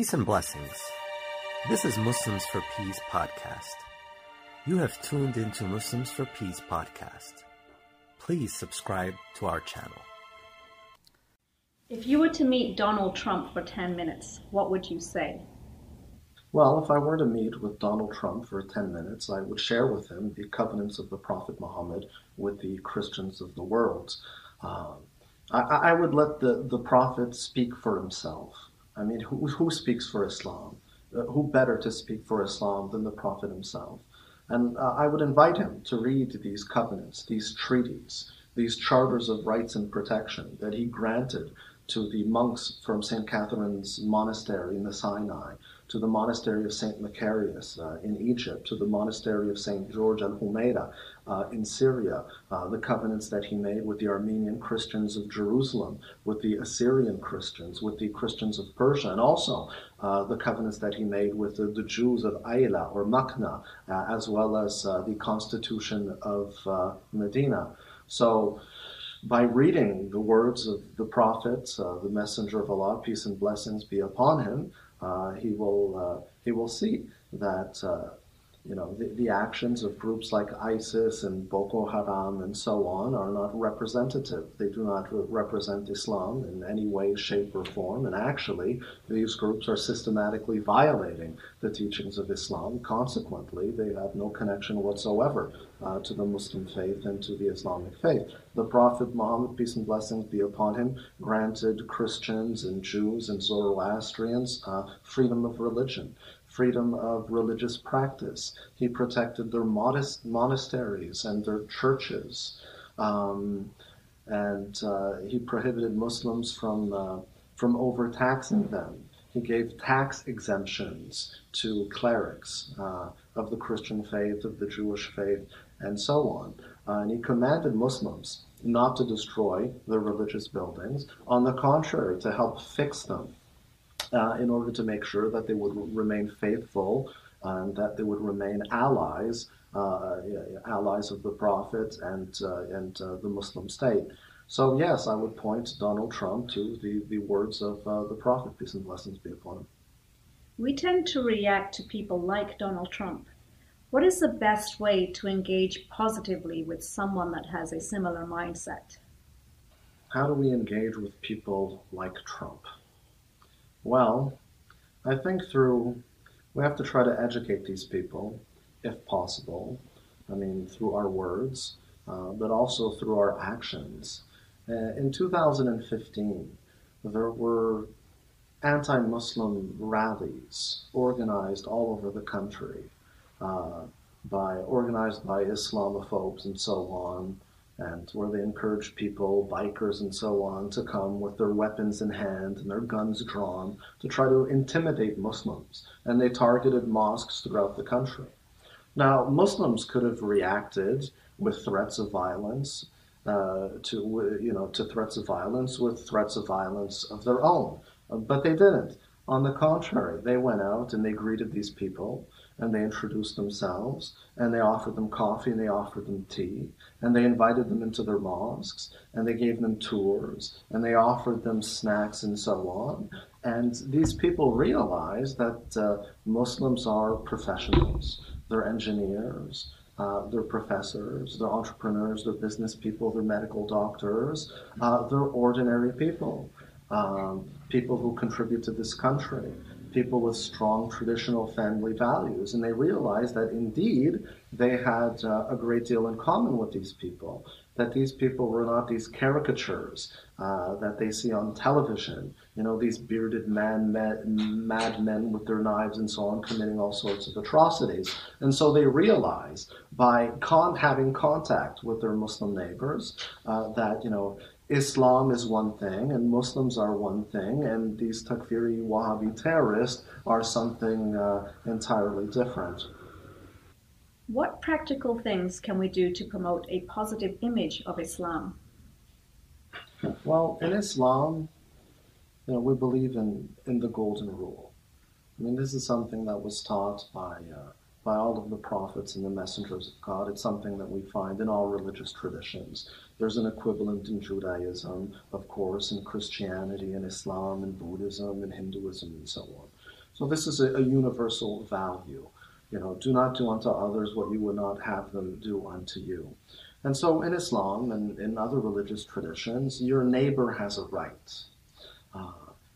Peace and blessings. This is Muslims for Peace podcast. You have tuned into Muslims for Peace podcast. Please subscribe to our channel. If you were to meet Donald Trump for 10 minutes, what would you say? Well, if I were to meet with Donald Trump for 10 minutes, I would share with him the covenants of the Prophet Muhammad with the Christians of the world. Um, I, I, would let the, the Prophet speak for himself. I mean, who, who speaks for Islam? Uh, who better to speak for Islam than the Prophet himself? And uh, I would invite him to read these covenants, these treaties, these charters of rights and protection that he granted to the monks from St. Catherine's Monastery in the Sinai, to the monastery of St. Macarius uh, in Egypt, to the monastery of St. George al Humeira uh, in Syria, uh, the covenants that he made with the Armenian Christians of Jerusalem, with the Assyrian Christians, with the Christians of Persia, and also uh, the covenants that he made with the, the Jews of Ayla or Makna, uh, as well as uh, the constitution of Medina. So, by reading the words of the prophet, the messenger of Allah, peace and blessings be upon him, uh, he will uh, he will see that uh, you know the, the actions of groups like ISIS and Boko Haram and so on are not representative. They do not represent Islam in any way, shape, or form. And actually, these groups are systematically violating the teachings of Islam. Consequently, they have no connection whatsoever uh, to the Muslim faith and to the Islamic faith. The Prophet Muhammad, peace and blessings be upon him, granted Christians and Jews and Zoroastrians uh, freedom of religion freedom of religious practice. He protected their modest monasteries and their churches. Um, and uh, he prohibited Muslims from, uh, from overtaxing them. He gave tax exemptions to clerics uh, of the Christian faith, of the Jewish faith, and so on. Uh, and he commanded Muslims not to destroy their religious buildings, on the contrary, to help fix them uh, in order to make sure that they would remain faithful and that they would remain allies, uh, allies of the Prophet and, uh, and uh, the Muslim state. So, yes, I would point Donald Trump to the, the words of uh, the Prophet, peace and blessings be upon him. We tend to react to people like Donald Trump. What is the best way to engage positively with someone that has a similar mindset? How do we engage with people like Trump? Well, I think through, we have to try to educate these people, if possible. I mean, through our words, uh, but also through our actions. Uh, in 2015, there were anti Muslim rallies organized all over the country, uh, by, organized by Islamophobes and so on and where they encouraged people, bikers and so on, to come with their weapons in hand and their guns drawn to try to intimidate Muslims. And they targeted mosques throughout the country. Now, Muslims could have reacted with threats of violence, uh, to you know, to threats of violence with threats of violence of their own, but they didn't. On the contrary, they went out and they greeted these people and they introduced themselves and they offered them coffee and they offered them tea and they invited them into their mosques and they gave them tours and they offered them snacks and so on. And these people realized that uh, Muslims are professionals, they're engineers. Uh, they're professors, they're entrepreneurs, they're business people, they're medical doctors, uh, they're ordinary people, um, people who contribute to this country people with strong traditional family values. And they realized that indeed they had uh, a great deal in common with these people, that these people were not these caricatures uh, that they see on television, you know, these bearded men, mad men with their knives and so on, committing all sorts of atrocities. And so they realized by con- having contact with their Muslim neighbors uh, that, you know, Islam is one thing and Muslims are one thing, and these Takfiri Wahhabi terrorists are something uh, entirely different. What practical things can we do to promote a positive image of Islam? Well, in Islam, you know, we believe in, in the golden rule. I mean, this is something that was taught by uh, by all of the prophets and the messengers of God. It's something that we find in all religious traditions. There's an equivalent in Judaism, of course, in Christianity and Islam and Buddhism and Hinduism and so on. So this is a, a universal value. You know, do not do unto others what you would not have them do unto you. And so in Islam and in other religious traditions, your neighbor has a right. Uh,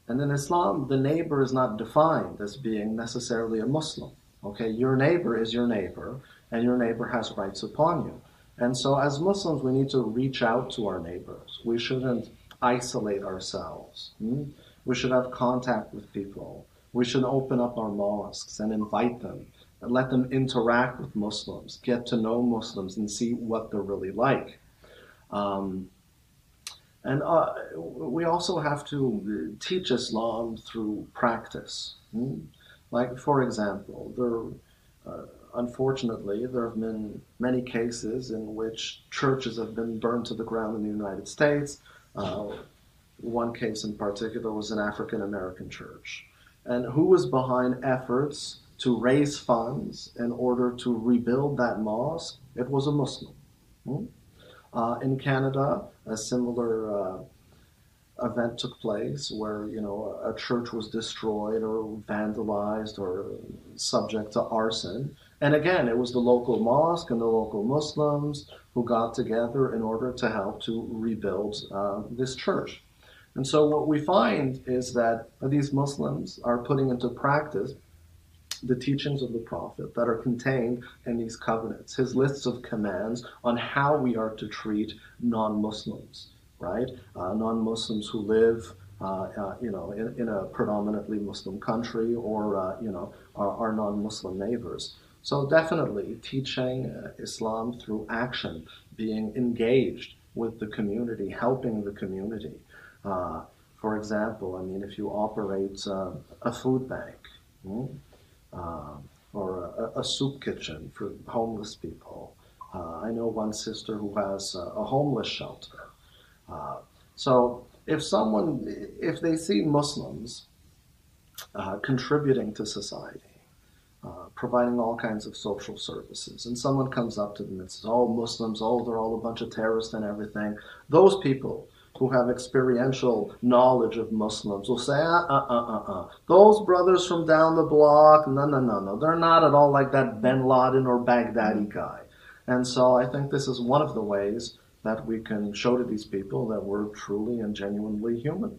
and in Islam, the neighbor is not defined as being necessarily a Muslim. Okay, your neighbor is your neighbor, and your neighbor has rights upon you. And so as Muslims, we need to reach out to our neighbors. We shouldn't isolate ourselves. Hmm? We should have contact with people. We should open up our mosques and invite them and let them interact with Muslims, get to know Muslims, and see what they're really like. Um, and uh, we also have to teach Islam through practice. Hmm? Like, for example, there, uh, unfortunately, there have been many cases in which churches have been burned to the ground in the United States. Uh, one case in particular was an African American church. And who was behind efforts to raise funds in order to rebuild that mosque? It was a Muslim. Hmm? Uh, in Canada, a similar uh, event took place where you know a church was destroyed or vandalized or subject to arson. And again, it was the local mosque and the local Muslims who got together in order to help to rebuild uh, this church. And so what we find is that these Muslims are putting into practice the teachings of the Prophet that are contained in these covenants, his lists of commands on how we are to treat non Muslims, right? Uh, non Muslims who live. Uh, uh, you know, in, in, a predominantly Muslim country, or uh, you know, our, our, non-Muslim neighbors. So definitely teaching uh, Islam through action, being engaged with the community, helping the community. Uh, for example, I mean, if you operate a food bank, hmm? or a, a, soup kitchen for homeless people. I know one sister who has a, a homeless shelter. Uh, so if someone, if they see Muslims uh, contributing to society, uh, providing all kinds of social services, and someone comes up to them and says, "Oh, Muslims, oh, they're all a bunch of terrorists and everything," those people who have experiential knowledge of Muslims will say, uh, uh, uh, uh, uh. Those brothers from down the block, no, no, no, no. They're not at all like that bin Laden or Baghdadi guy. And so I think this is one of the ways that we can show to these people that we're truly and genuinely human.